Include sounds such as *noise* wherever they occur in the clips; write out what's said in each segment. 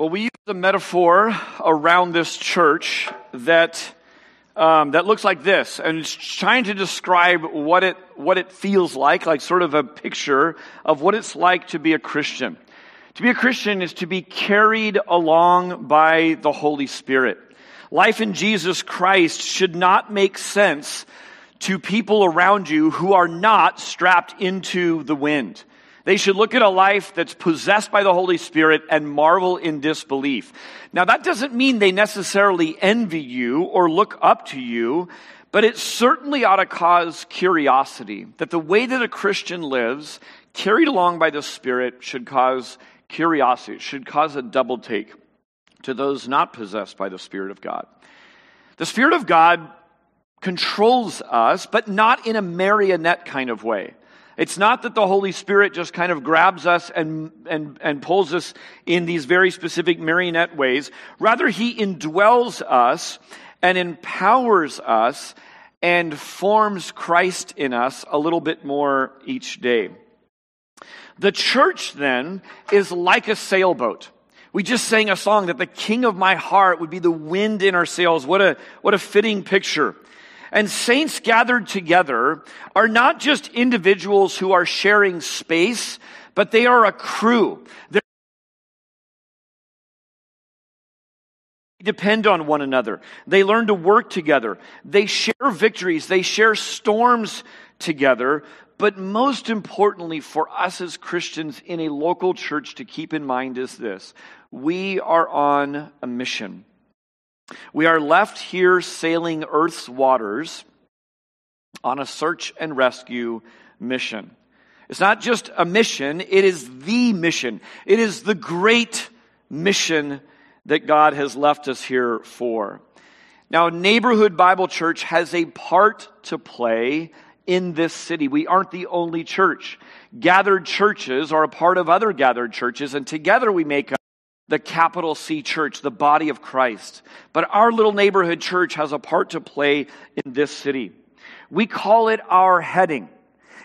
Well, we use a metaphor around this church that um, that looks like this, and it's trying to describe what it what it feels like, like sort of a picture of what it's like to be a Christian. To be a Christian is to be carried along by the Holy Spirit. Life in Jesus Christ should not make sense to people around you who are not strapped into the wind. They should look at a life that's possessed by the Holy Spirit and marvel in disbelief. Now, that doesn't mean they necessarily envy you or look up to you, but it certainly ought to cause curiosity that the way that a Christian lives, carried along by the Spirit, should cause curiosity, should cause a double take to those not possessed by the Spirit of God. The Spirit of God controls us, but not in a marionette kind of way. It's not that the Holy Spirit just kind of grabs us and, and, and pulls us in these very specific marionette ways. Rather, He indwells us and empowers us and forms Christ in us a little bit more each day. The church then is like a sailboat. We just sang a song that the king of my heart would be the wind in our sails. What a, what a fitting picture. And saints gathered together are not just individuals who are sharing space, but they are a crew. They're depend on one another. They learn to work together. They share victories. They share storms together. But most importantly for us as Christians in a local church to keep in mind is this. We are on a mission. We are left here sailing Earth's waters on a search and rescue mission. It's not just a mission, it is the mission. It is the great mission that God has left us here for. Now, Neighborhood Bible Church has a part to play in this city. We aren't the only church. Gathered churches are a part of other gathered churches, and together we make the capital C church, the body of Christ. But our little neighborhood church has a part to play in this city. We call it our heading.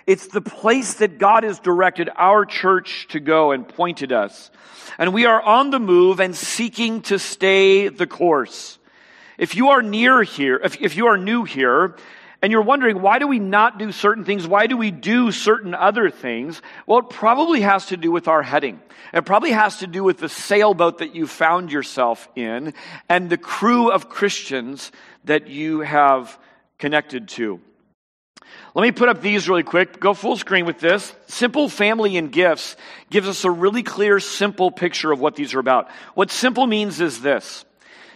It's the place that God has directed our church to go and pointed us. And we are on the move and seeking to stay the course. If you are near here, if, if you are new here, and you're wondering, why do we not do certain things? Why do we do certain other things? Well, it probably has to do with our heading. It probably has to do with the sailboat that you found yourself in and the crew of Christians that you have connected to. Let me put up these really quick. Go full screen with this. Simple family and gifts gives us a really clear, simple picture of what these are about. What simple means is this.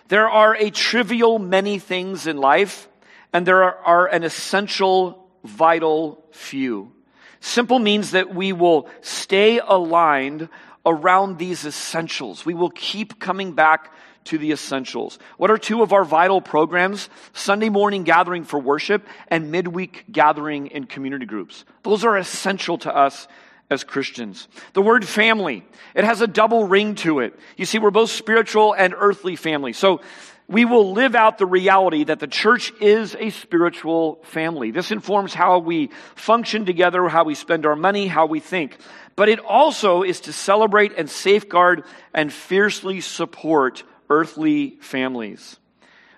There are a trivial many things in life and there are an essential, vital few. Simple means that we will stay aligned around these essentials. We will keep coming back to the essentials. What are two of our vital programs? Sunday morning gathering for worship and midweek gathering in community groups. Those are essential to us as Christians. The word family, it has a double ring to it. You see, we're both spiritual and earthly family. So we will live out the reality that the church is a spiritual family. This informs how we function together, how we spend our money, how we think. But it also is to celebrate and safeguard and fiercely support earthly families.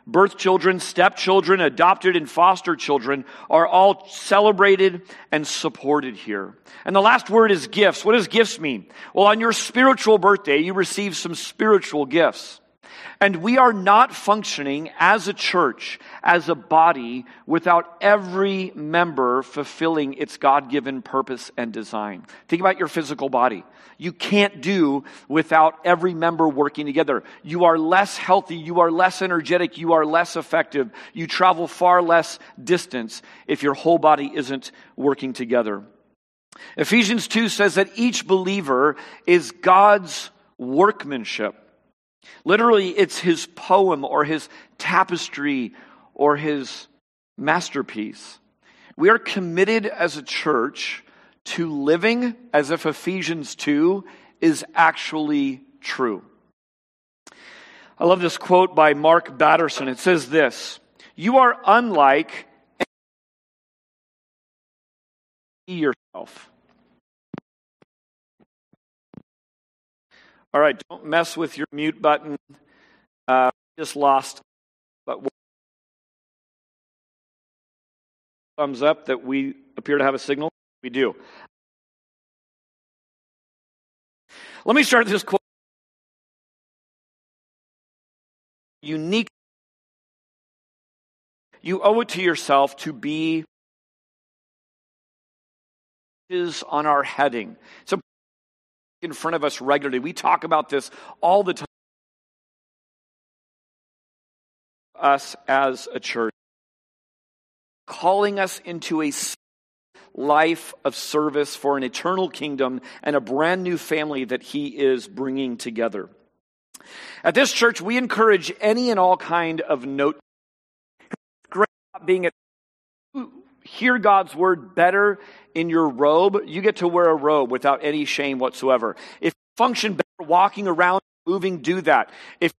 Birth children, stepchildren, adopted and foster children are all celebrated and supported here. And the last word is gifts. What does gifts mean? Well, on your spiritual birthday, you receive some spiritual gifts. And we are not functioning as a church, as a body, without every member fulfilling its God given purpose and design. Think about your physical body. You can't do without every member working together. You are less healthy, you are less energetic, you are less effective, you travel far less distance if your whole body isn't working together. Ephesians 2 says that each believer is God's workmanship. Literally, it's his poem or his tapestry or his masterpiece. We are committed as a church to living as if Ephesians 2 is actually true. I love this quote by Mark Batterson. It says this You are unlike yourself. All right, don't mess with your mute button. Uh, just lost, but thumbs up that we appear to have a signal. We do. Let me start this quote. Unique. You owe it to yourself to be is on our heading. So in front of us regularly. We talk about this all the time. Us as a church, calling us into a life of service for an eternal kingdom and a brand new family that He is bringing together. At this church, we encourage any and all kind of note. Great being at hear God's word better in your robe, you get to wear a robe without any shame whatsoever. If you function better walking around, moving, do that. If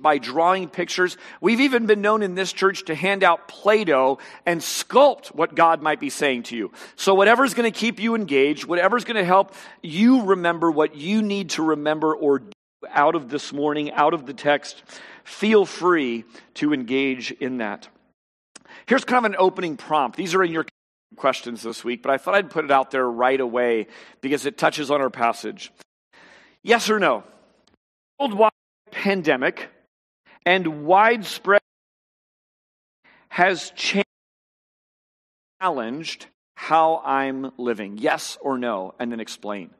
by drawing pictures. We've even been known in this church to hand out Play Doh and sculpt what God might be saying to you. So, whatever's going to keep you engaged, whatever's going to help you remember what you need to remember or do out of this morning, out of the text, feel free to engage in that. Here's kind of an opening prompt. These are in your questions this week, but I thought I'd put it out there right away because it touches on our passage. Yes or no? Worldwide pandemic and widespread has challenged how I'm living. Yes or no? And then explain.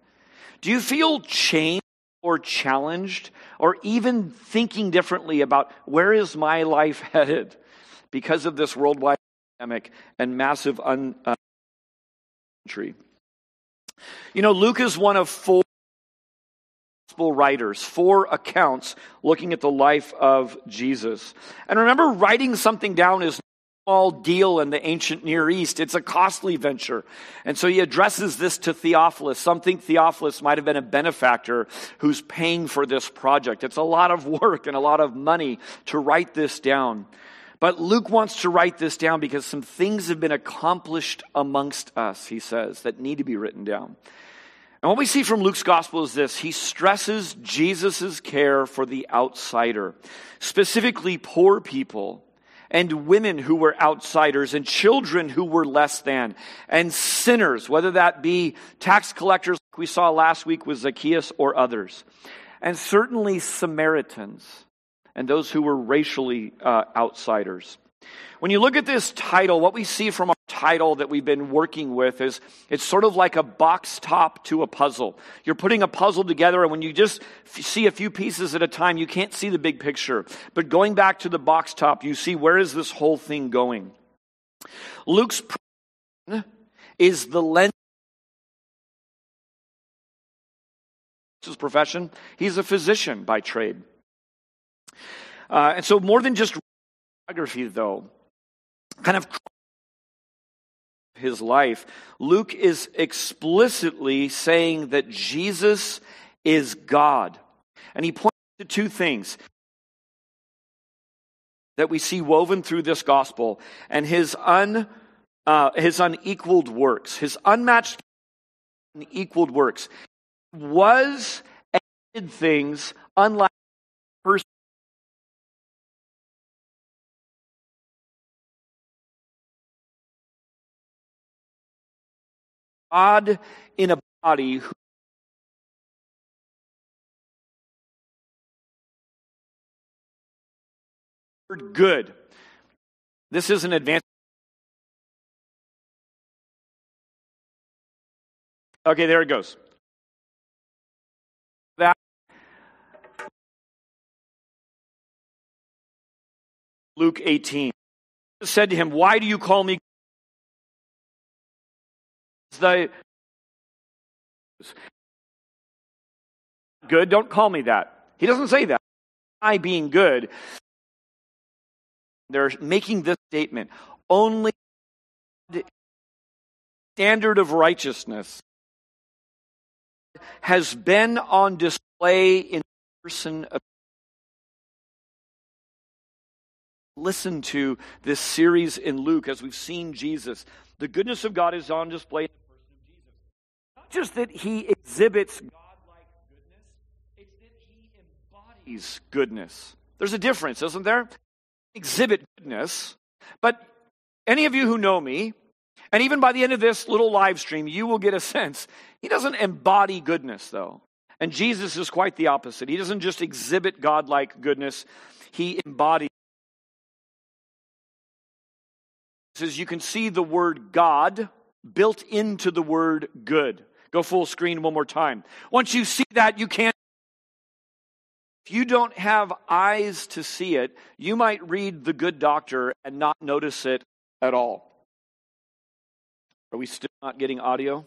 Do you feel changed or challenged or even thinking differently about where is my life *laughs* headed? Because of this worldwide pandemic and massive un, uh. You know, Luke is one of four gospel writers, four accounts looking at the life of Jesus. And remember, writing something down is small deal in the ancient Near East. It's a costly venture. And so he addresses this to Theophilus. Some think Theophilus might have been a benefactor who's paying for this project. It's a lot of work and a lot of money to write this down. But Luke wants to write this down because some things have been accomplished amongst us, he says, that need to be written down. And what we see from Luke's gospel is this. He stresses Jesus' care for the outsider, specifically poor people and women who were outsiders and children who were less than and sinners, whether that be tax collectors like we saw last week with Zacchaeus or others, and certainly Samaritans and those who were racially uh, outsiders. When you look at this title, what we see from our title that we've been working with is it's sort of like a box top to a puzzle. You're putting a puzzle together, and when you just see a few pieces at a time, you can't see the big picture. But going back to the box top, you see where is this whole thing going? Luke's is the lens. His profession. He's a physician by trade. Uh, and so, more than just biography, though, kind of his life, Luke is explicitly saying that Jesus is God. And he points to two things that we see woven through this gospel and his, un, uh, his unequaled works, his unmatched unequaled works. Was and did things unlike person God in a body who good. This is an advanced. Okay, there it goes. That Luke 18 said to him, Why do you call me the good. Don't call me that. He doesn't say that. I being good. They're making this statement. Only standard of righteousness has been on display in person of listen to this series in Luke as we've seen Jesus. The goodness of God is on display just that he exhibits godlike goodness, it's that he embodies goodness. There's a difference, isn't there? Exhibit goodness, but any of you who know me, and even by the end of this little live stream, you will get a sense. He doesn't embody goodness, though. And Jesus is quite the opposite. He doesn't just exhibit godlike goodness, he embodies. As you can see the word God built into the word good. Go full screen one more time. Once you see that, you can't. If you don't have eyes to see it, you might read The Good Doctor and not notice it at all. Are we still not getting audio?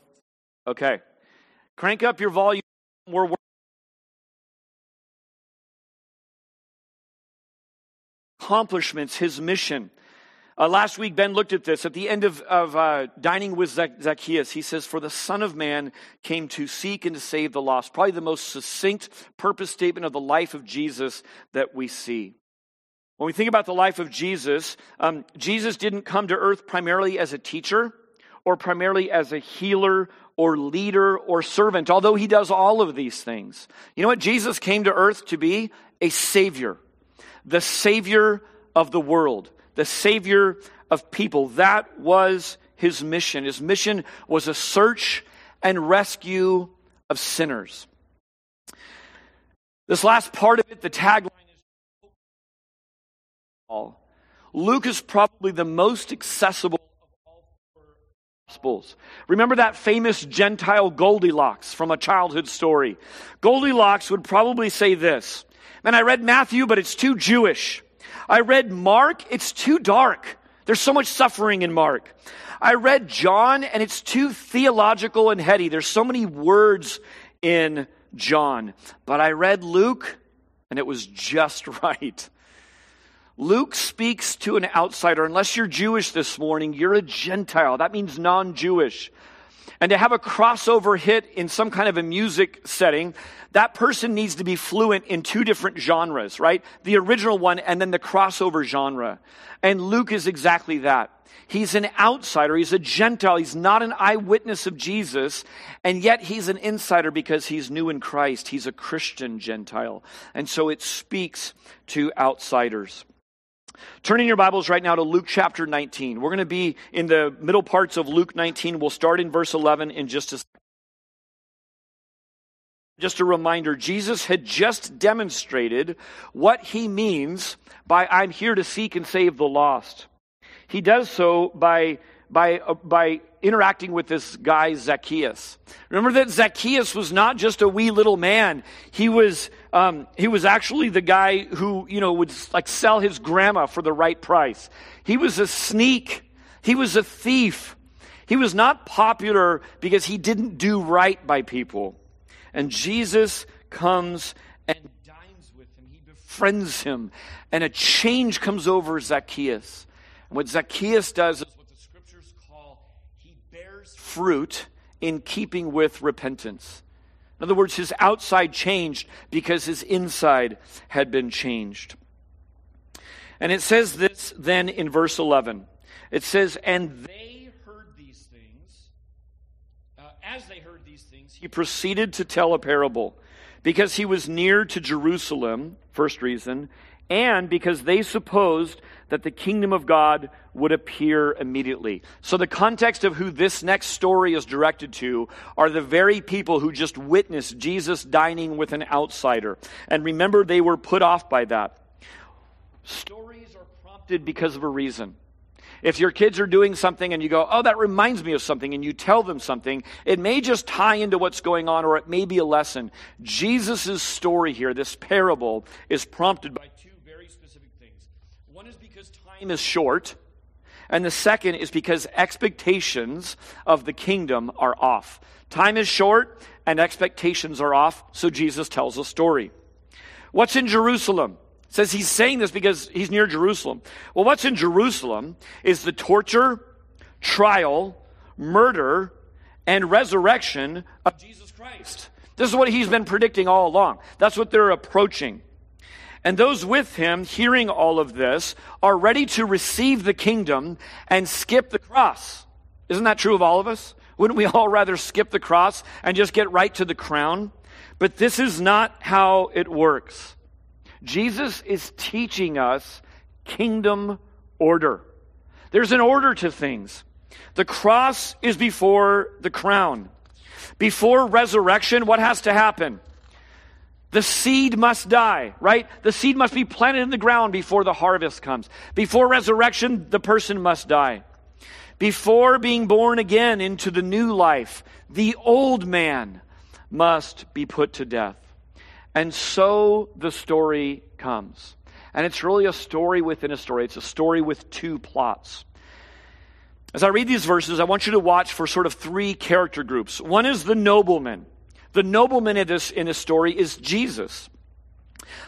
Okay. Crank up your volume. We're accomplishments, his mission. Uh, last week, Ben looked at this. At the end of, of uh, dining with Zacchaeus, he says, For the Son of Man came to seek and to save the lost. Probably the most succinct purpose statement of the life of Jesus that we see. When we think about the life of Jesus, um, Jesus didn't come to earth primarily as a teacher or primarily as a healer or leader or servant, although he does all of these things. You know what? Jesus came to earth to be a savior, the savior of the world, the savior of people. That was his mission. His mission was a search and rescue of sinners. This last part of it, the tagline is Luke is probably the most accessible of all the Gospels. Remember that famous Gentile Goldilocks from a childhood story? Goldilocks would probably say this Man, I read Matthew, but it's too Jewish. I read Mark, it's too dark. There's so much suffering in Mark. I read John, and it's too theological and heady. There's so many words in John. But I read Luke, and it was just *laughs* right. Luke speaks to an outsider. Unless you're Jewish this morning, you're a Gentile. That means non Jewish. And to have a crossover hit in some kind of a music setting, that person needs to be fluent in two different genres, right? The original one and then the crossover genre. And Luke is exactly that. He's an outsider. He's a Gentile. He's not an eyewitness of Jesus. And yet he's an insider because he's new in Christ. He's a Christian Gentile. And so it speaks to outsiders. Turning your Bibles right now to Luke chapter 19. We're going to be in the middle parts of Luke 19. We'll start in verse 11 in just a. Just a reminder, Jesus had just demonstrated what he means by I'm here to seek and save the lost. He does so by by, uh, by interacting with this guy, Zacchaeus. Remember that Zacchaeus was not just a wee little man. He was, um, he was actually the guy who, you know, would like sell his grandma for the right price. He was a sneak. He was a thief. He was not popular because he didn't do right by people. And Jesus comes and dines with him. He befriends him. And a change comes over Zacchaeus. And what Zacchaeus does is fruit in keeping with repentance. In other words, his outside changed because his inside had been changed. And it says this then in verse 11. It says, And they heard these things. Uh, as they heard these things, he proceeded to tell a parable because he was near to Jerusalem, first reason, and because they supposed that the kingdom of God would appear immediately. So, the context of who this next story is directed to are the very people who just witnessed Jesus dining with an outsider. And remember, they were put off by that. Stories are prompted because of a reason. If your kids are doing something and you go, oh, that reminds me of something, and you tell them something, it may just tie into what's going on or it may be a lesson. Jesus' story here, this parable, is prompted by time is short. And the second is because expectations of the kingdom are off. Time is short and expectations are off, so Jesus tells a story. What's in Jerusalem? It says he's saying this because he's near Jerusalem. Well, what's in Jerusalem is the torture, trial, murder, and resurrection of Jesus Christ. This is what he's been predicting all along. That's what they're approaching. And those with him, hearing all of this, are ready to receive the kingdom and skip the cross. Isn't that true of all of us? Wouldn't we *laughs* all rather skip the cross and just get right to the crown? But this is not how it works. Jesus is teaching us kingdom order. There's an order to things. The cross is before the crown. Before resurrection, what has to happen? The seed must die, right? The seed must be planted in the ground before the harvest comes. Before resurrection, the person must die. Before being born again into the new life, the old man must be put to death. And so the story comes. And it's really a story within a story. It's a story with two plots. As I read these verses, I want you to watch for sort of three character groups. One is the nobleman. The nobleman in this, in this story is Jesus.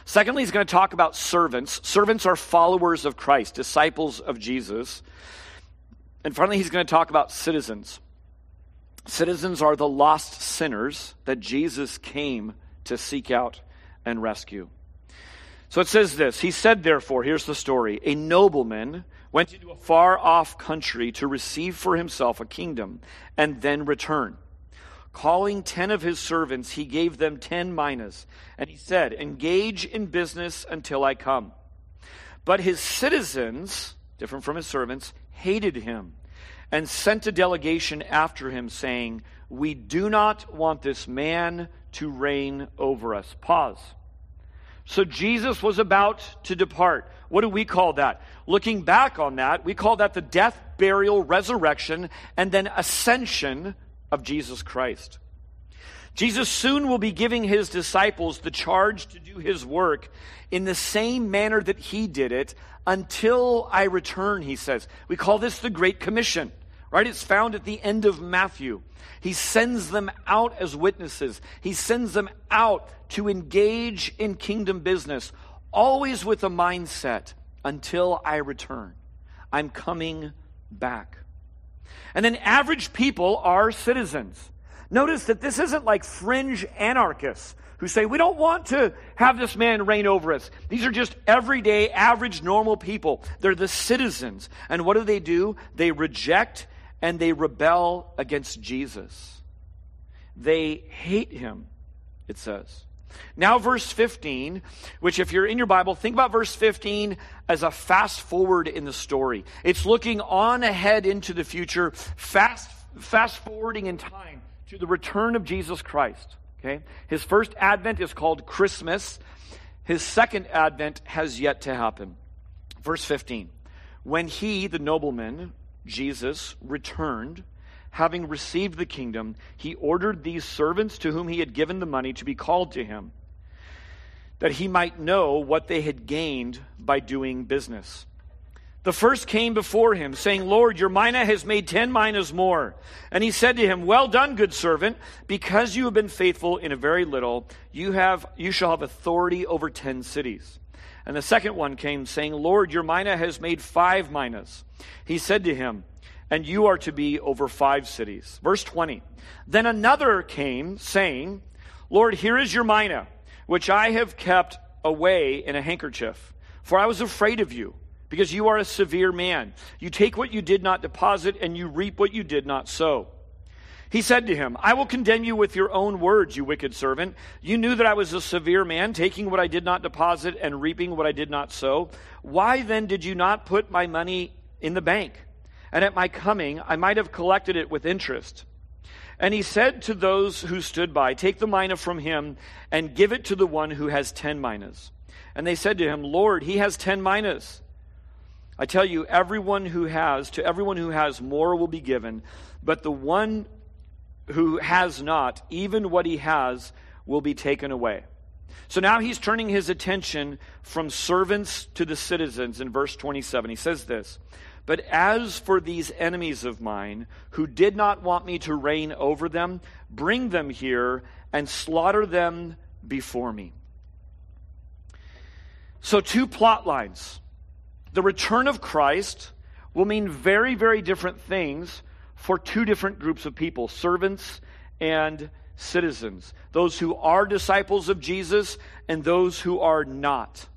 Secondly, he's going to talk about servants. Servants are followers of Christ, disciples of Jesus. And finally, he's going to talk about citizens. Citizens are the lost sinners that Jesus came to seek out and rescue. So it says this He said, therefore, here's the story a nobleman went into a far off country to receive for himself a kingdom and then return. Calling ten of his servants, he gave them ten minas, and he said, Engage in business until I come. But his citizens, different from his servants, hated him and sent a delegation after him, saying, We do not want this man to reign over us. Pause. So Jesus was about to depart. What do we call that? Looking back on that, we call that the death, burial, resurrection, and then ascension of Jesus Christ. Jesus soon will be giving his disciples the charge to do his work in the same manner that he did it until I return, he says. We call this the Great Commission, right? It's found at the end of Matthew. He sends them out as witnesses, he sends them out to engage in kingdom business, always with a mindset until I return. I'm coming back. And then average people are citizens. Notice that this isn't like fringe anarchists who say, we don't want to have this man reign over us. These are just everyday, average, normal people. They're the citizens. And what do they do? They reject and they rebel against Jesus. They hate him, it says. Now, verse 15, which, if you're in your Bible, think about verse 15 as a fast forward in the story. It's looking on ahead into the future, fast, fast forwarding in time to the return of Jesus Christ. Okay? His first advent is called Christmas, his second advent has yet to happen. Verse 15 When he, the nobleman, Jesus, returned, having received the kingdom, he ordered these servants to whom he had given the money to be called to him, that he might know what they had gained by doing business. The first came before him, saying, Lord, your mina has made ten minas more. And he said to him, Well done, good servant, because you have been faithful in a very little, you have you shall have authority over ten cities. And the second one came, saying, Lord, your mina has made five minas. He said to him, and you are to be over five cities. Verse 20. Then another came, saying, Lord, here is your mina, which I have kept away in a handkerchief, for I was afraid of you, because you are a severe man. You take what you did not deposit, and you reap what you did not sow. He said to him, I will condemn you with your own words, you wicked servant. You knew that I was a severe man, taking what I did not deposit and reaping what I did not sow. Why then did you not put my money in the bank? And at my coming I might have collected it with interest. And he said to those who stood by, Take the mina from him and give it to the one who has ten minas. And they said to him, Lord, he has ten minas. I tell you, everyone who has, to everyone who has, more will be given, but the one who has not, even what he has, will be taken away. So now he's turning his attention from servants to the citizens in verse 27. He says this but as for these enemies of mine, who did not want me to reign over them, bring them here and slaughter them before me. So, two plot lines. The return of Christ will mean very, very different things for two different groups of people servants and citizens. Those who are disciples of Jesus and those who are not.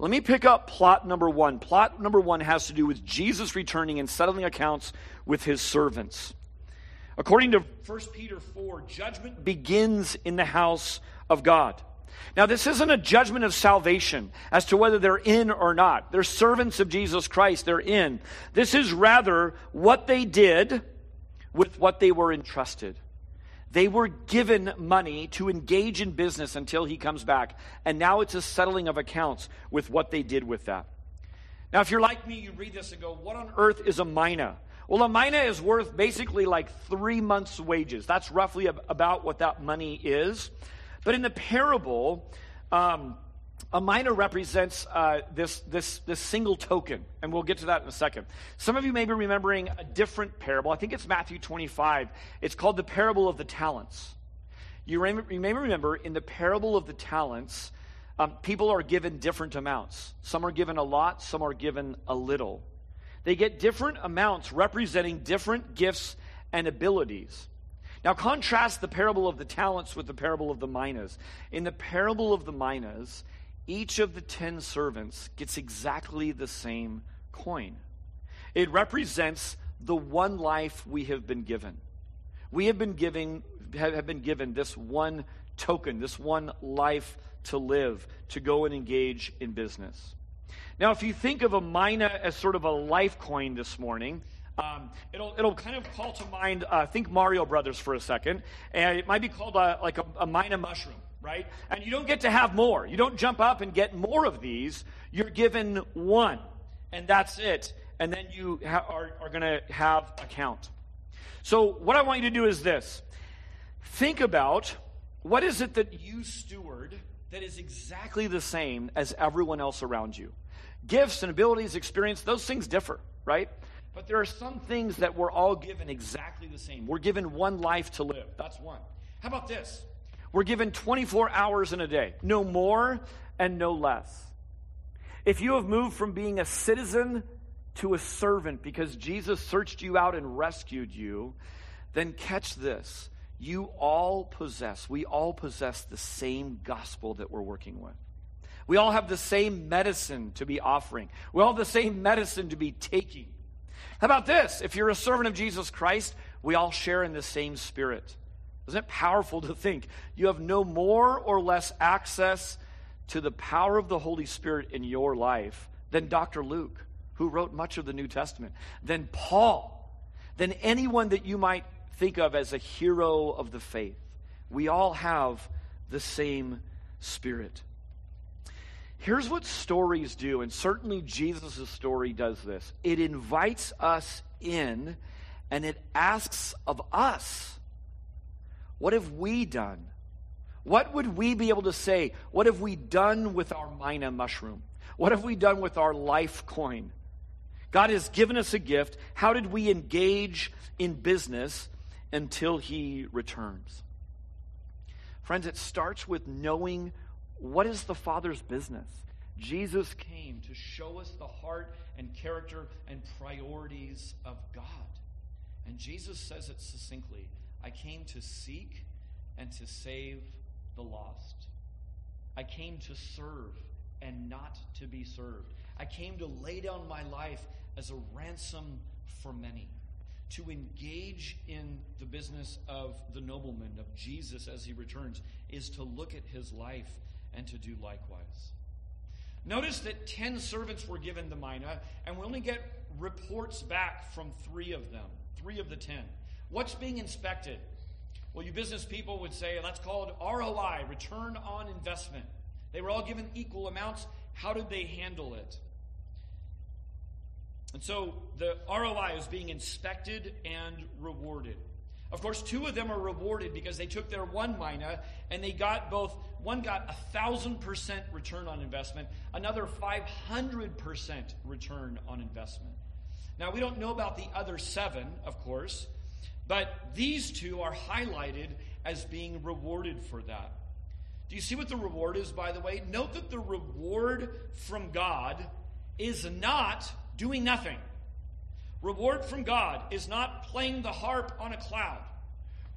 Let me pick up plot number one. Plot number one has to do with Jesus returning and settling accounts with his servants. According to 1 Peter 4, judgment begins in the house of God. Now, this isn't a judgment of salvation as to whether they're in or not. They're servants of Jesus Christ, they're in. This is rather what they did with what they were entrusted. They were given money to engage in business until he comes back, and now it's a settling of accounts with what they did with that. Now, if you're like me, you read this and go, What on earth is a mina? Well, a mina is worth basically like three months' wages. That's roughly about what that money is. But in the parable, um, a mina represents uh, this, this, this single token, and we'll get to that in a second. Some of you may be remembering a different parable. I think it's Matthew 25. It's called the parable of the talents. You, you may remember in the parable of the talents, um, people are given different amounts. Some are given a lot, some are given a little. They get different amounts representing different gifts and abilities. Now, contrast the parable of the talents with the parable of the minas. In the parable of the minas, each of the ten servants gets exactly the same coin. It represents the one life we have been given. We have been giving have been given this one token, this one life to live, to go and engage in business. Now, if you think of a mina as sort of a life coin this morning, um, it'll, it'll kind of call to mind, uh, think Mario Brothers for a second, and it might be called a, like a, a mina mushroom right? And you don't get to have more. You don't jump up and get more of these. You're given one, and that's it. And then you ha- are, are going to have a count. So, what I want you to do is this think about what is it that you steward that is exactly the same as everyone else around you? Gifts and abilities, experience, those things differ, right? But there are some things that we're all given exactly the same. We're given one life to live. That's one. How about this? We're given 24 hours in a day, no more and no less. If you have moved from being a citizen to a servant because Jesus searched you out and rescued you, then catch this. You all possess, we all possess the same gospel that we're working with. We all have the same medicine to be offering. We all have the same medicine to be taking. How about this? If you're a servant of Jesus Christ, we all share in the same spirit. Isn't it powerful to think you have no more or less access to the power of the Holy Spirit in your life than Dr. Luke, who wrote much of the New Testament, than Paul, than anyone that you might think of as a hero of the faith? We all have the same Spirit. Here's what stories do, and certainly Jesus' story does this it invites us in and it asks of us what have we done? What would we be able to say? What have we done with our mina mushroom? What have we done with our life coin? God has given us a gift. How did we engage in business until He returns? Friends, it starts with knowing what is the Father's business. Jesus came to show us the heart and character and priorities of God. And Jesus says it succinctly I came to seek and to save the lost. I came to serve and not to be served. I came to lay down my life as a ransom for many, to engage in the business of the nobleman, of Jesus as he returns, is to look at his life and to do likewise. Notice that 10 servants were given the mina, and we only get reports back from three of them, three of the 10. What's being inspected? Well, you business people would say that's called ROI, return on investment. They were all given equal amounts. How did they handle it? And so the ROI is being inspected and rewarded. Of course, two of them are rewarded because they took their one mina and they got both, one got a thousand percent return on investment, another 500% return on investment. Now, we don't know about the other seven, of course, but these two are highlighted as being rewarded for that. Do you see what the reward is, by the way? Note that the reward from God is not doing nothing. Reward from God is not playing the harp on a cloud.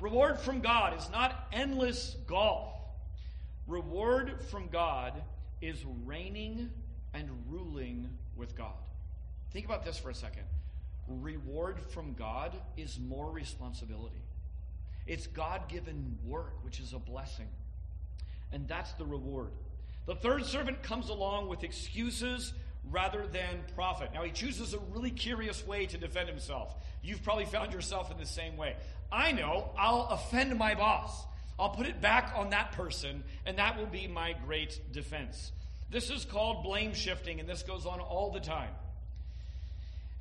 Reward from God is not endless golf. Reward from God is reigning and ruling with God. Think about this for a second reward from God is more responsibility. It's God given work, which is a blessing. and that's the reward. The third servant comes along with excuses rather than profit. Now, he chooses a really curious way to defend himself. You've probably found yourself in the same way. I know I'll offend my boss. I'll put it back on that person, and that will be my great defense. This is called blame shifting, and this goes on all the time.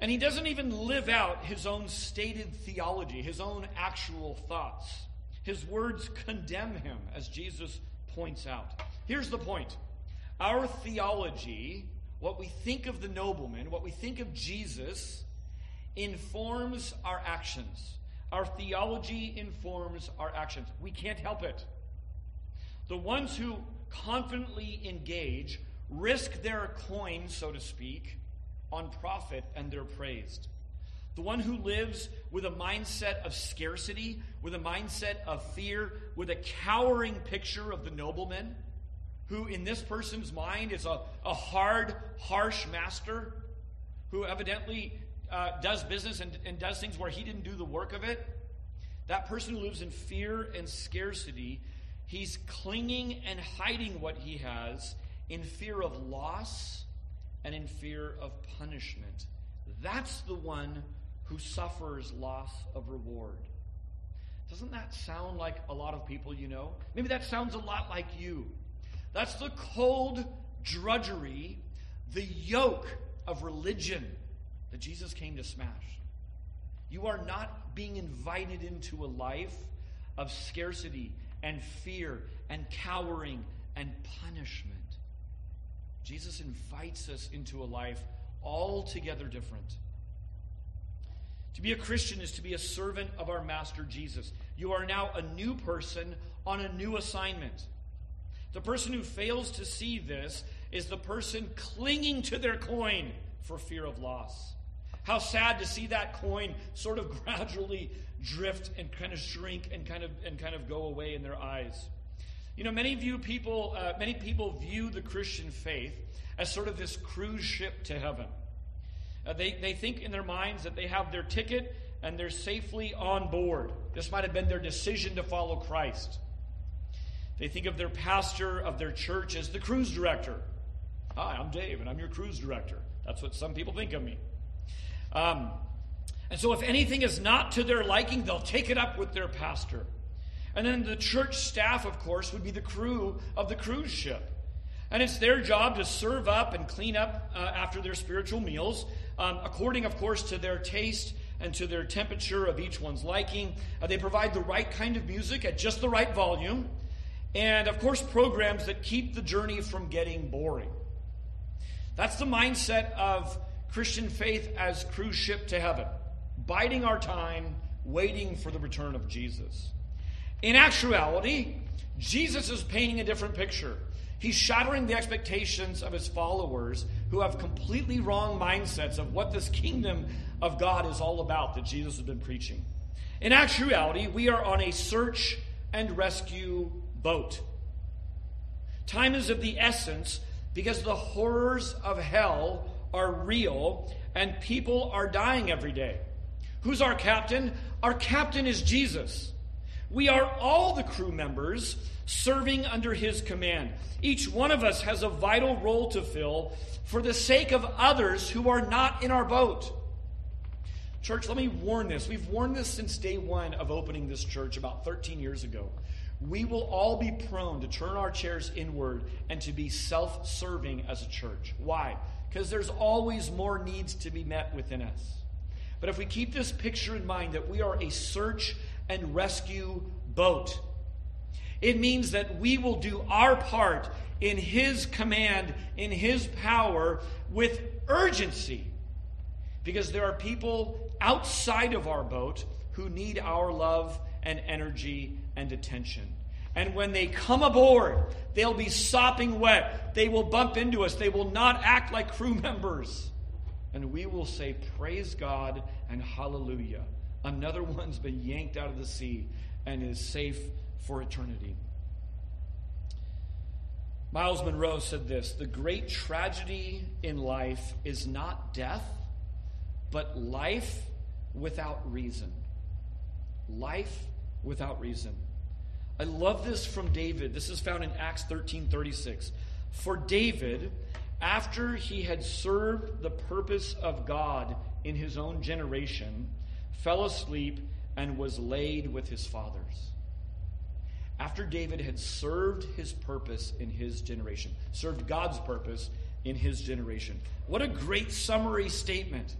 And he doesn't even live out his own stated theology, his own actual thoughts. His words condemn him, as Jesus points out. Here's the point our theology, what we think of the nobleman, what we think of Jesus, informs our actions. Our theology informs our actions. We can't help it. The ones who confidently engage risk their coin, so to speak, on profit and they're praised. The one who lives with a mindset of scarcity, with a mindset of fear, with a cowering picture of the nobleman, who in this person's mind is a, a hard, harsh master, who evidently uh, does business and, and does things where he didn't do the work of it. That person who lives in fear and scarcity, he's clinging and hiding what he has in fear of loss and in fear of punishment. That's the one who suffers loss of reward. Doesn't that sound like a lot of people you know? Maybe that sounds a lot like you. That's the cold drudgery, the yoke of religion that Jesus came to smash. You are not being invited into a life of scarcity and fear and cowering and punishment. Jesus invites us into a life altogether different. To be a Christian is to be a servant of our Master Jesus. You are now a new person on a new assignment. The person who fails to see this is the person clinging to their coin for fear of loss. How sad to see that coin sort of *laughs* gradually drift and kind of shrink and kind of and kind of go away in their eyes. You know, many view people, uh, many people view the Christian faith as sort of this cruise ship to heaven. Uh, they, they think in their minds that they have their ticket and they're safely on board. This might have been their decision to follow Christ. They think of their pastor of their church as the cruise director. Hi, I'm Dave, and I'm your cruise director. That's what some people think of me. Um, and so, if anything is not to their liking, they'll take it up with their pastor. And then the church staff, of course, would be the crew of the cruise ship. And it's their job to serve up and clean up uh, after their spiritual meals, um, according, of course, to their taste and to their temperature of each one's liking. Uh, they provide the right kind of music at just the right volume. And, of course, programs that keep the journey from getting boring. That's the mindset of Christian faith as cruise ship to heaven, biding our time, waiting for the return of Jesus. In actuality, Jesus is painting a different picture. He's shattering the expectations of his followers who have completely wrong mindsets of what this kingdom of God is all about that Jesus has been preaching. In actuality, we are on a search and rescue boat. Time is of the essence because the horrors of hell are real and people are dying every day. Who's our captain? Our captain is Jesus. We are all the crew members serving under his command. Each one of us has a vital role to fill for the sake of others who are not in our boat. Church, let me warn this. We've warned this since day one of opening this church about 13 years ago. We will all be prone to turn our chairs inward and to be self serving as a church. Why? Because there's always more needs to be met within us. But if we keep this picture in mind that we are a search and rescue boat. It means that we will do our part in His command, in His power, with urgency. Because there are people outside of our boat who need our love and energy and attention. And when they come aboard, they'll be sopping wet. They will bump into us. They will not act like crew *laughs* members. And we will say, Praise God and hallelujah. Another one's been yanked out of the sea and is safe for eternity. Myles Munroe said this The great tragedy in life is not death, but life without reason. Life without reason. I love this from David. This is found in Acts 13 36. For David, after he had served the purpose of God in his own generation, fell asleep and was laid with his fathers. After David had served his purpose in his generation, served God's purpose in his generation. What a great summary statement.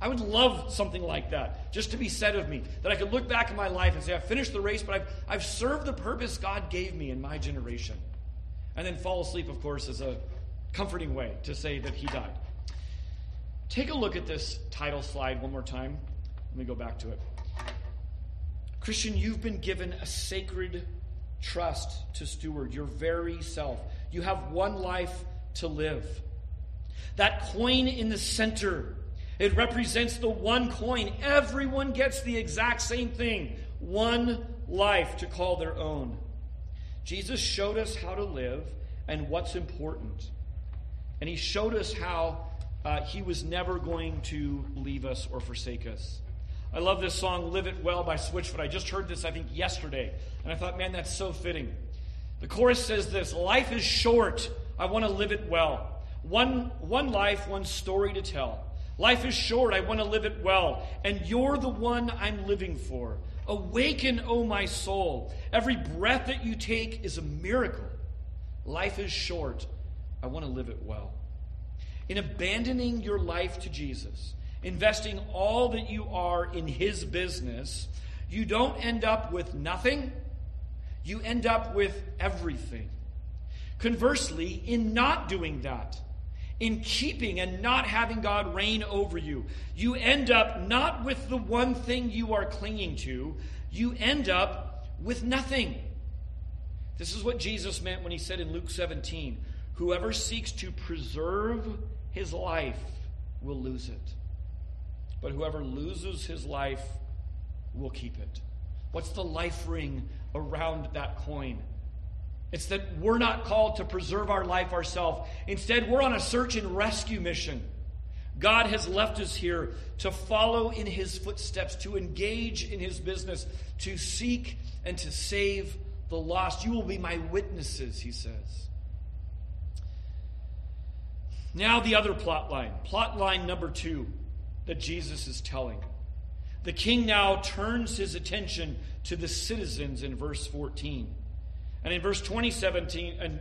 I would love something like that, just to be said of me, that I could look back in my life and say, I've finished the race, but I've, I've served the purpose God gave me in my generation. And then fall asleep, of course, is a comforting way to say that he died. Take a look at this title slide one more time. Let me go back to it. Christian, you've been given a sacred trust to steward your very self. You have one life to live. That coin in the center, it represents the one coin. Everyone gets the exact same thing one life to call their own. Jesus showed us how to live and what's important. And he showed us how uh, he was never going to leave us or forsake us. I love this song, Live It Well by Switchfoot. I just heard this, I think, yesterday. And I thought, man, that's so fitting. The chorus says this Life is short. I want to live it well. One, one life, one story to tell. Life is short. I want to live it well. And you're the one I'm living for. Awaken, O oh my soul. Every breath that you take is a miracle. Life is short. I want to live it well. In abandoning your life to Jesus, investing all that you are in His business, you don't end up with nothing, you end up with everything. Conversely, in not doing that, in keeping and not having God reign over you, you end up not with the one thing you are clinging to, you end up with nothing. This is what Jesus meant when he said in Luke 17 Whoever seeks to preserve his life will lose it. But whoever loses his life will keep it. What's the life ring around that coin? It's that we're not called to preserve our life ourselves. Instead, we're on a search and rescue mission. God has left us here to follow in his footsteps, to engage in his business, to seek and to save the lost. You will be my witnesses, he says. Now, the other plot line, plot line number two that Jesus is telling. The king now turns his attention to the citizens in verse 14. And in verse 27,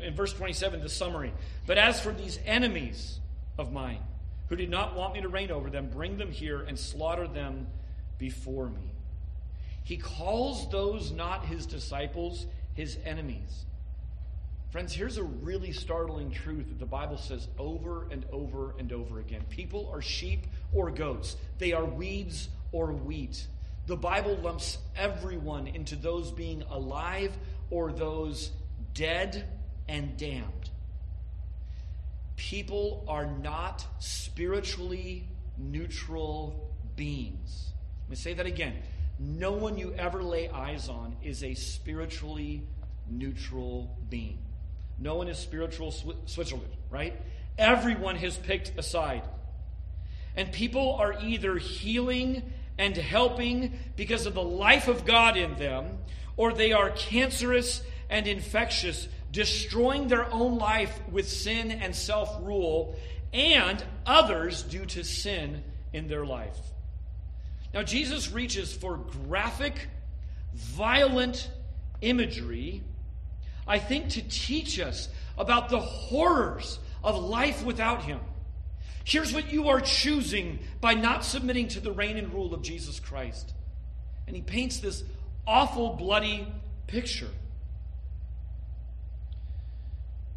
in verse 27, the summary. But as for these enemies of mine, who did not want me to reign over them, bring them here and slaughter them before me. He calls those not his disciples his enemies. Friends, here's a really startling truth that the Bible says over and over and over again. People are sheep or goats, they are weeds or wheat. The Bible lumps everyone into those being alive or those dead and damned. People are not spiritually neutral beings. Let me say that again. No one you ever lay eyes on is a spiritually neutral being. No one is spiritual Switzerland, right? Everyone has picked a side. And people are either healing and helping because of the life of God in them, or they are cancerous and infectious, destroying their own life with sin and self rule, and others due to sin in their life. Now, Jesus reaches for graphic, violent imagery I think, to teach us about the horrors of life without Him. Here's what you are choosing by not submitting to the reign and rule of Jesus Christ. And he paints this awful, bloody picture.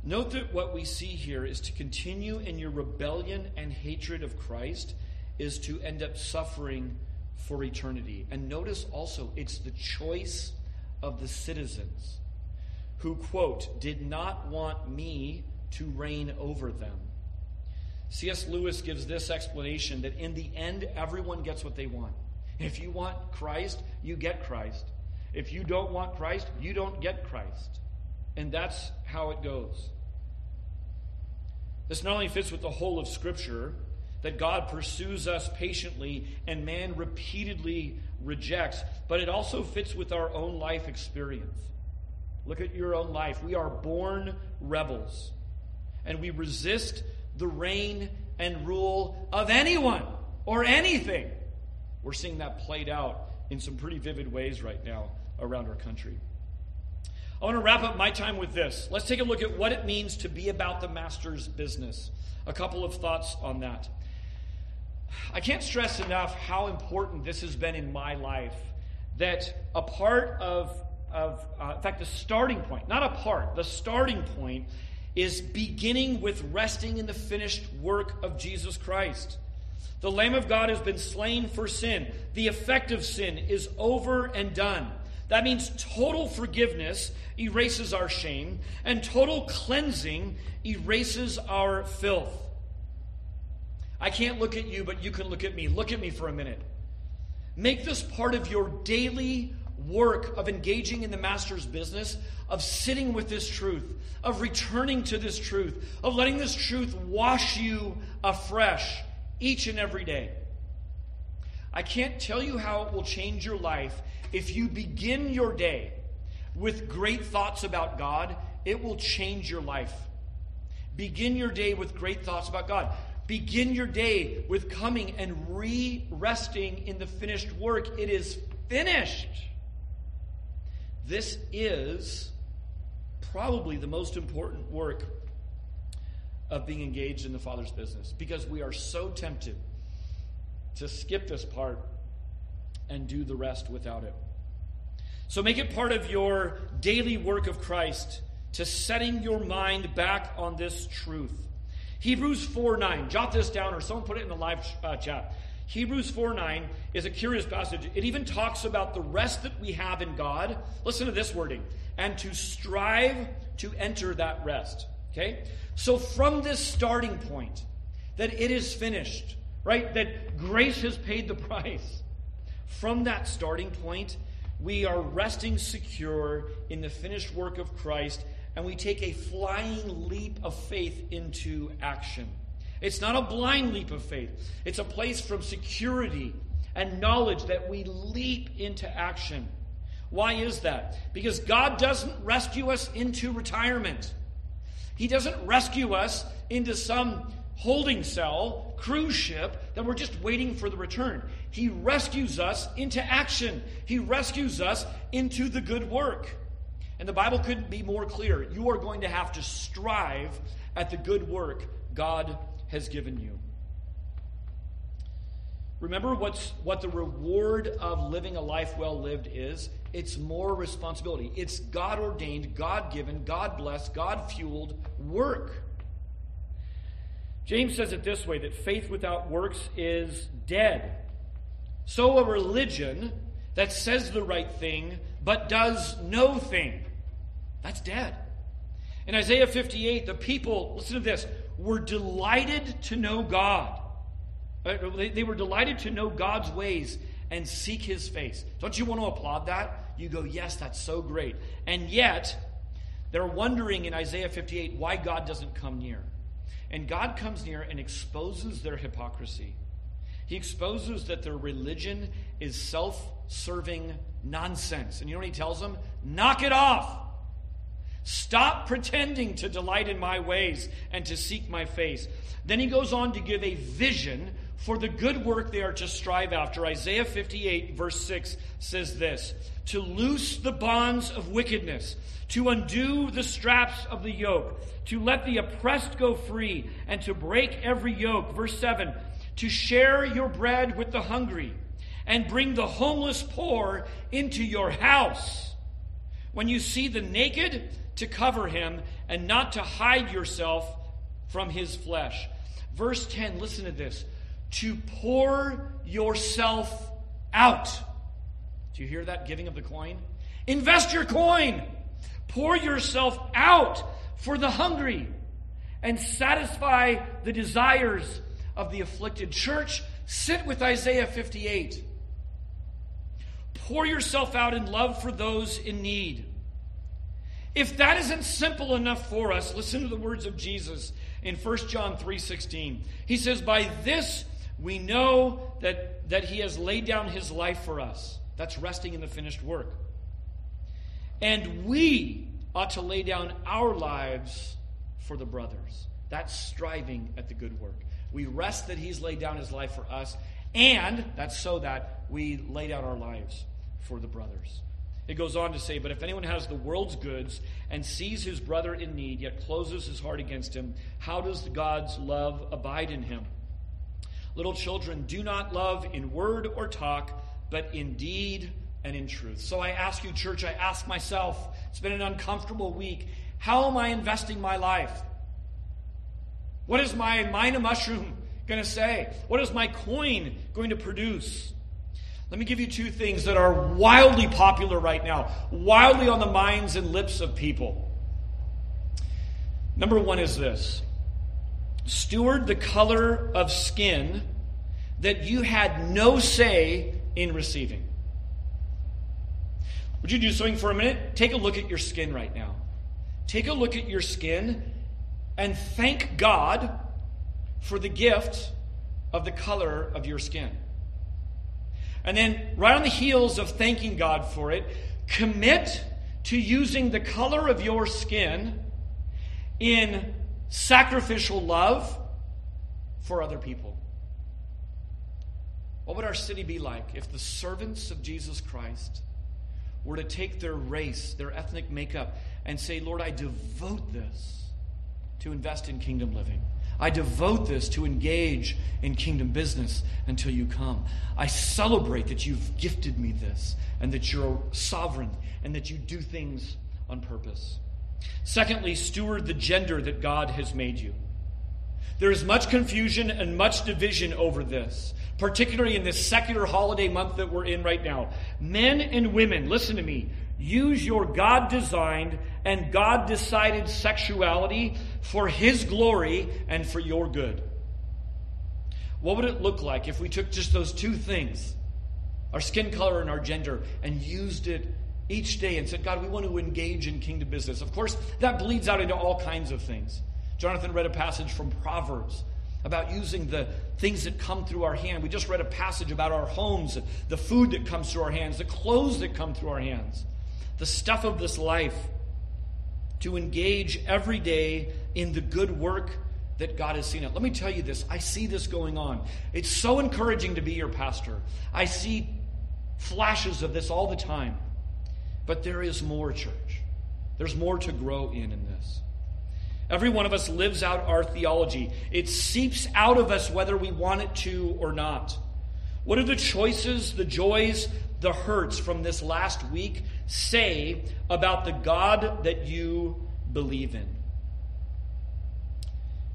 Note that what we see here is to continue in your rebellion and hatred of Christ is to end up suffering for eternity. And notice also, it's the choice of the citizens who, quote, did not want me to reign over them. C.S. Lewis gives this explanation that in the end, everyone gets what they want. If you want Christ, you get Christ. If you don't want Christ, you don't get Christ. And that's how it goes. This not only fits with the whole of Scripture, that God pursues us patiently and man repeatedly rejects, but it also fits with our own life experience. Look at your own life. We are born rebels, and we resist the reign and rule of anyone or anything. We're seeing that played out in some pretty vivid ways right now around our country. I want to wrap up my time with this. Let's take a look at what it means to be about the master's business. A couple of thoughts on that. I can't stress enough how important this has been in my life that a part of, of uh, in fact, the starting point, not a part, the starting point is beginning with resting in the finished work of Jesus Christ. The Lamb of God has been slain for sin. The effect of sin is over and done. That means total forgiveness erases our shame, and total cleansing erases our filth. I can't look at you, but you can look at me. Look at me for a minute. Make this part of your daily work of engaging in the Master's business, of sitting with this truth, of returning to this truth, of letting this truth wash you afresh each and every day. I can't tell you how it will change your life if you begin your day with great thoughts about God, it will change your life. Begin your day with great thoughts about God. Begin your day with coming and re resting in the finished work. It is finished. This is probably the most important work of being engaged in the Father's business because we are so tempted to skip this part and do the rest without it. So make it part of your daily work of Christ to setting your mind back on this truth. Hebrews 4 9. Jot this down or someone put it in the live uh, chat. Hebrews 4 9 is a curious passage. It even talks about the rest that we have in God. Listen to this wording and to strive to enter that rest. Okay? So, from this starting point, that it is finished, right? That grace has paid the *laughs* price. From that starting point, we are resting secure in the finished work of Christ, and we take a flying leap of faith into action. It's not a blind leap of faith, it's a place from security and knowledge that we leap into action. Why is that? Because God doesn't rescue us into retirement. He doesn't rescue us into some holding cell, cruise ship, that we're just waiting for the return. He rescues us into action, He rescues us into the good work. And the Bible couldn't be more clear. You are going to have to strive at the good work God has given you. Remember what's, what the reward of living a life well lived is? It's more responsibility. It's God ordained, God given, God blessed, God fueled work. James says it this way that faith without works is dead. So a religion that says the right thing but does no thing, that's dead. In Isaiah 58, the people, listen to this, were delighted to know God. Uh, they were delighted to know God's ways and seek his face. Don't you want to applaud that? You go, yes, that's so great. And yet, they're wondering in Isaiah 58 why God doesn't come near. And God comes near and exposes their hypocrisy. He exposes that their religion is self serving nonsense. And you know what he tells them? Knock it off. Stop pretending to delight in my ways and to seek my face. Then he goes on to give a vision for the good work they are to strive after. Isaiah 58, verse 6 says this To loose the bonds of wickedness, to undo the straps of the yoke, to let the oppressed go free, and to break every yoke. Verse 7 To share your bread with the hungry, and bring the homeless poor into your house. When you see the naked, to cover him, and not to hide yourself from his flesh. Verse 10, listen to this to pour yourself out. Do you hear that giving of the coin? Invest your coin. Pour yourself out for the hungry and satisfy the desires of the afflicted. Church, sit with Isaiah 58. Pour yourself out in love for those in need. If that isn't simple enough for us, listen to the words of Jesus in 1 John 3:16. He says, "By this we know that, that he has laid down his life for us. That's resting in the finished work. And we ought to lay down our lives for the brothers. That's striving at the good work. We rest that He's laid down His life for us, and that's so that we lay down our lives for the brothers. It goes on to say, But if anyone has the world's goods and sees his brother in need, yet closes his heart against him, how does God's love abide in him? Little children, do not love in word or talk, but in deed and in truth. So I ask you, church, I ask myself, it's been an uncomfortable week. How am I investing my life? What is my mind a mushroom going to say? What is my coin going to produce? Let me give you two things that are wildly popular right now, wildly on the minds and lips of people. Number one is this steward the color of skin that you had no say in receiving. Would you do something for a minute? Take a look at your skin right now. Take a look at your skin and thank God for the gift of the color of your skin. And then, right on the heels of thanking God for it, commit to using the color of your skin in sacrificial love for other people. What would our city be like if the servants of Jesus Christ were to take their race, their ethnic makeup, and say, Lord, I devote this to invest in kingdom living? I devote this to engage in kingdom business until you come. I celebrate that you've gifted me this and that you're sovereign and that you do things on purpose. Secondly, steward the gender that God has made you. There is much confusion and much division over this, particularly in this secular holiday month that we're in right now. Men and women, listen to me, use your God designed and God decided sexuality for His glory and for your good. What would it look like if we took just those two things, our skin color and our gender, and used it each day and said, God, we want to engage in kingdom business? Of course, that bleeds out into all kinds of things. Jonathan read a passage from Proverbs about using the things that come through our hand. We just read a passage about our homes, the food that comes through our hands, the clothes that come through our hands, the stuff of this life to engage every day in the good work that God has seen it. Let me tell you this I see this going on. It's so encouraging to be your pastor. I see flashes of this all the time. But there is more, church. There's more to grow in in this. Every one of us lives out our theology. It seeps out of us whether we want it to or not. What do the choices, the joys, the hurts from this last week say about the God that you believe in?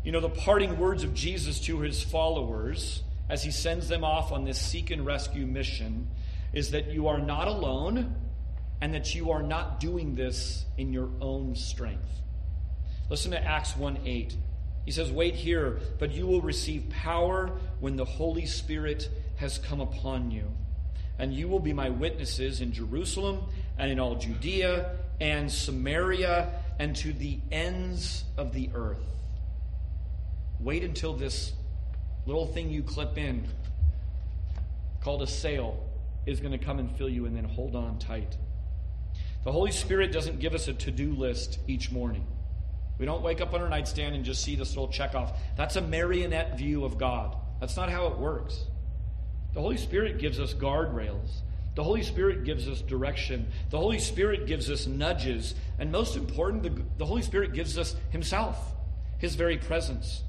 You know, the parting words of Jesus to his followers as he sends them off on this seek and rescue mission is that you are not alone and that you are not doing this in your own strength. Listen to Acts 1 8. He says, Wait here, but you will receive power when the Holy Spirit has come upon you and you will be my witnesses in Jerusalem and in all Judea and Samaria and to the ends of the earth. Wait until this little thing you clip in, called a sail, is going to come and fill you, and then hold on tight. The Holy Spirit doesn't give us a to do list each morning. We don't wake up on our nightstand and just see this little check off. That's a marionette view of God. That's not how it works. The Holy Spirit gives us guardrails. The Holy Spirit gives us direction. The Holy Spirit gives us nudges. And most important, the, the Holy Spirit gives us Himself, His very presence.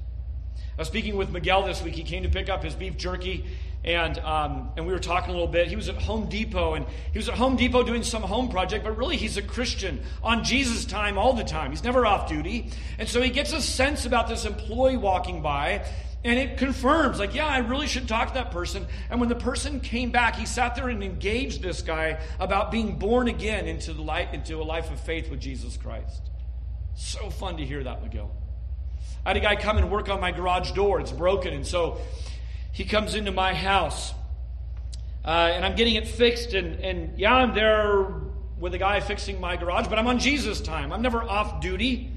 I was speaking with Miguel this week. He came to pick up his beef jerky, and, um, and we were talking a little bit. He was at Home Depot, and he was at Home Depot doing some home project, but really he's a Christian on Jesus' time all the time. He's never off duty. And so he gets a sense about this employee walking by, and it confirms, like, yeah, I really should talk to that person. And when the person came back, he sat there and engaged this guy about being born again into, the light into a life of faith with Jesus Christ. So fun to hear that, Miguel. I had a guy come and work on my garage door. It's broken. And so he comes into my house. Uh, and I'm getting it fixed. And, and yeah, I'm there with a guy fixing my garage, but I'm on Jesus' time. I'm never off duty.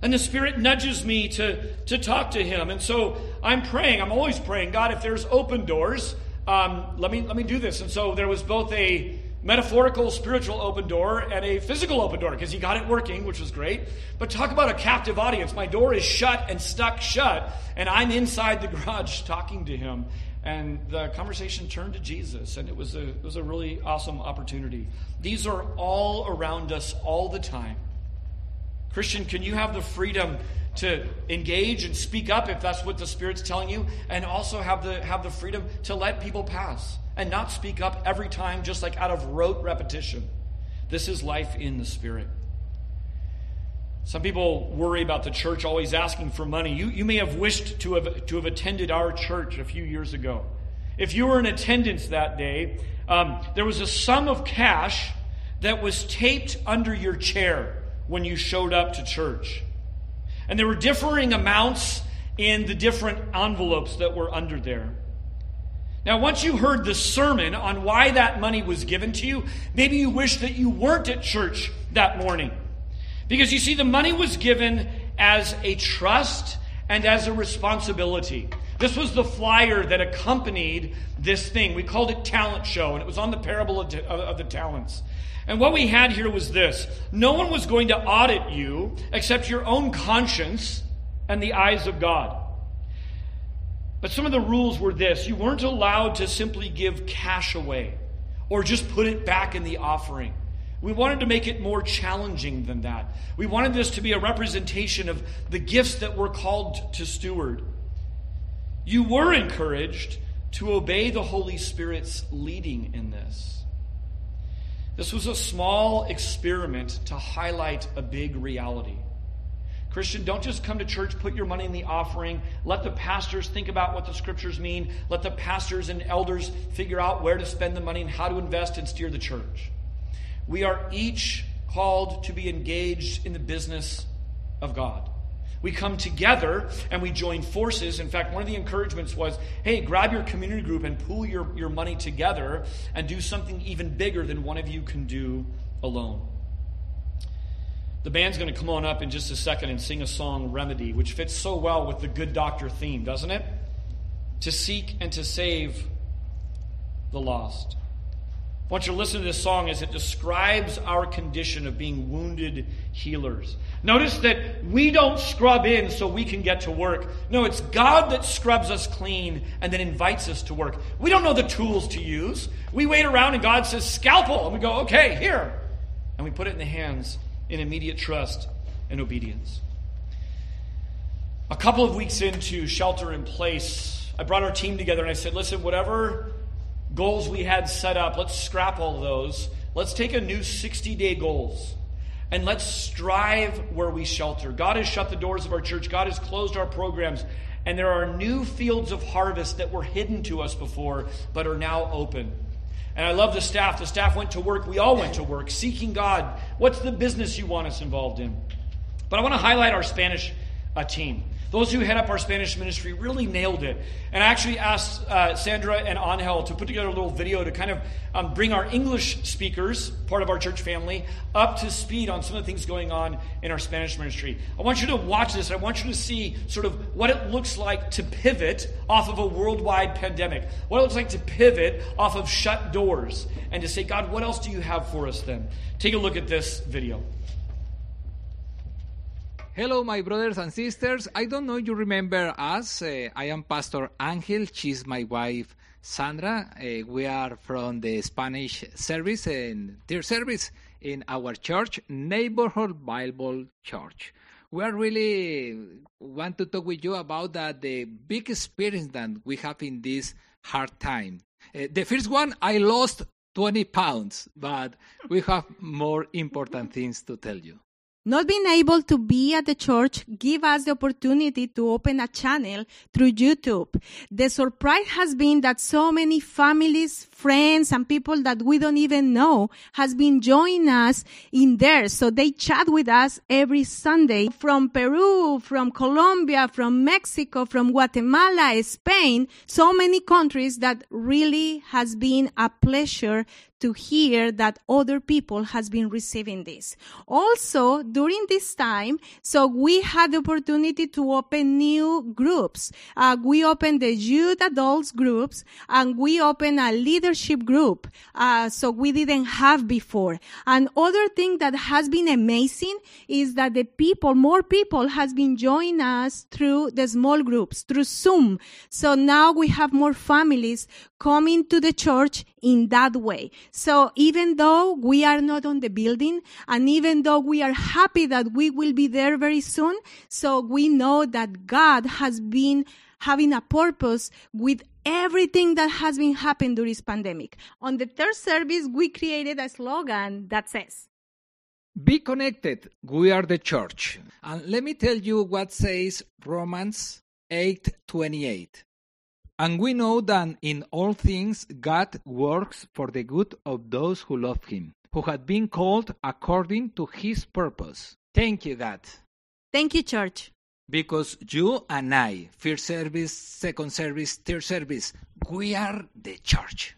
And the Spirit nudges me to, to talk to Him. And so I'm praying. I'm always praying, God, if there's open doors, um, let, me, let me do this. And so there was both a, metaphorical spiritual open door and a physical open door because he got it working, which was great. But talk about a captive audience. My door is shut and stuck shut, and I'm inside the garage *laughs* talking to him. And the conversation turned to Jesus, and it was a, it was a really awesome opportunity. These are all around us all the time. Christian, can you have the freedom to engage and speak up if that's what the Spirit's telling you, and also have the, have the freedom to let people pass and not speak up every time just like out of rote repetition. This is life in the Spirit. Some people worry about the church always asking for money. You, you may have wished to have, to have attended our church a few years ago. If you were in attendance that day, um, there was a sum of cash that was taped under your chair when you showed up to church. And there were differing amounts in the different envelopes that were under there. Now, once you heard the sermon on why that money was given to you, maybe you wish that you weren't at church that morning. Because you see, the money was given as a trust and as a responsibility. This was the flyer that accompanied this thing. We called it Talent Show, and it was on the parable of, the talents. And what we had here was this no one was going to audit you except your own conscience and the eyes of God. But some of the rules were this you weren't allowed to simply give cash away or just put it back in the offering. We wanted to make it more challenging than that. We wanted this to be a representation of the gifts that we're called to steward. You were encouraged to obey the Holy Spirit's leading in this. This was a small experiment to highlight a big reality. Christian, don't just come to church, put your money in the offering. Let the pastors think about what the scriptures mean. Let the pastors and elders figure out where to spend the money and how to invest and steer the church. We are each called to be engaged in the business of God. We come together and we join forces. In fact, one of the encouragements was hey, grab your community group and pool your, your money together and do something even bigger than one of you can do alone. The band's going to come on up in just a second and sing a song, Remedy, which fits so well with the good doctor theme, doesn't it? To seek and to save the lost. I want you to listen to this song as it describes our condition of being wounded healers. Notice that we don't scrub in so we can get to work. No, it's God that scrubs us clean and then invites us to work. We don't know the tools to use. We wait around and God says, scalpel. And we go, okay, here. And we put it in the hands in immediate trust and obedience. A couple of weeks into shelter in place, I brought our team together and I said, listen, whatever goals we had set up, let's scrap all those. Let's take a new 60 day goals and let's strive where we shelter. God has shut the doors of our church, God has closed our programs, and there are new fields of harvest that were hidden to us before but are now open. And I love the staff. The staff went to work. We all went to work seeking God. What's the business you want us involved in? But I want to highlight our Spanish uh, team. Those who head up our Spanish ministry really nailed it. And I actually asked uh, Sandra and Angel to put together a little video to kind of um, bring our English speakers, part of our church family, up to speed on some of the things going on in our Spanish ministry. I want you to watch this. I want you to see sort of what it looks like to pivot off of a worldwide pandemic, what it looks like to pivot off of shut doors, and to say, God, what else do you have for us then? Take a look at this video. Hello, my brothers and sisters. I don't know you remember us. Uh, I am Pastor Angel. She's my wife, Sandra. Uh, we are from the Spanish service and their service in our church, Neighborhood Bible Church. We are really want to talk with you about that the big experience that we have in this hard time. Uh, the first one, I lost 20 pounds, but we have more important things to tell you. Not being able to be at the church give us the opportunity to open a channel through YouTube. The surprise has been that so many families, friends, and people that we don't even know has been joining us in there. So they chat with us every Sunday from Peru, from Colombia, from Mexico, from Guatemala, Spain, so many countries that really has been a pleasure to hear that other people has been receiving this. Also, during this time, so we had the opportunity to open new groups. Uh, we opened the youth adults groups and we opened a leadership group. Uh, so we didn't have before. And other thing that has been amazing is that the people, more people has been joining us through the small groups, through Zoom. So now we have more families coming to the church in that way. So even though we are not on the building and even though we are happy that we will be there very soon, so we know that God has been having a purpose with everything that has been happening during this pandemic. On the third service, we created a slogan that says, Be connected. We are the church. And let me tell you what says Romans 8:28. And we know that in all things God works for the good of those who love him, who have been called according to his purpose. Thank you, God. Thank you, church. Because you and I, first service, second service, third service, we are the church.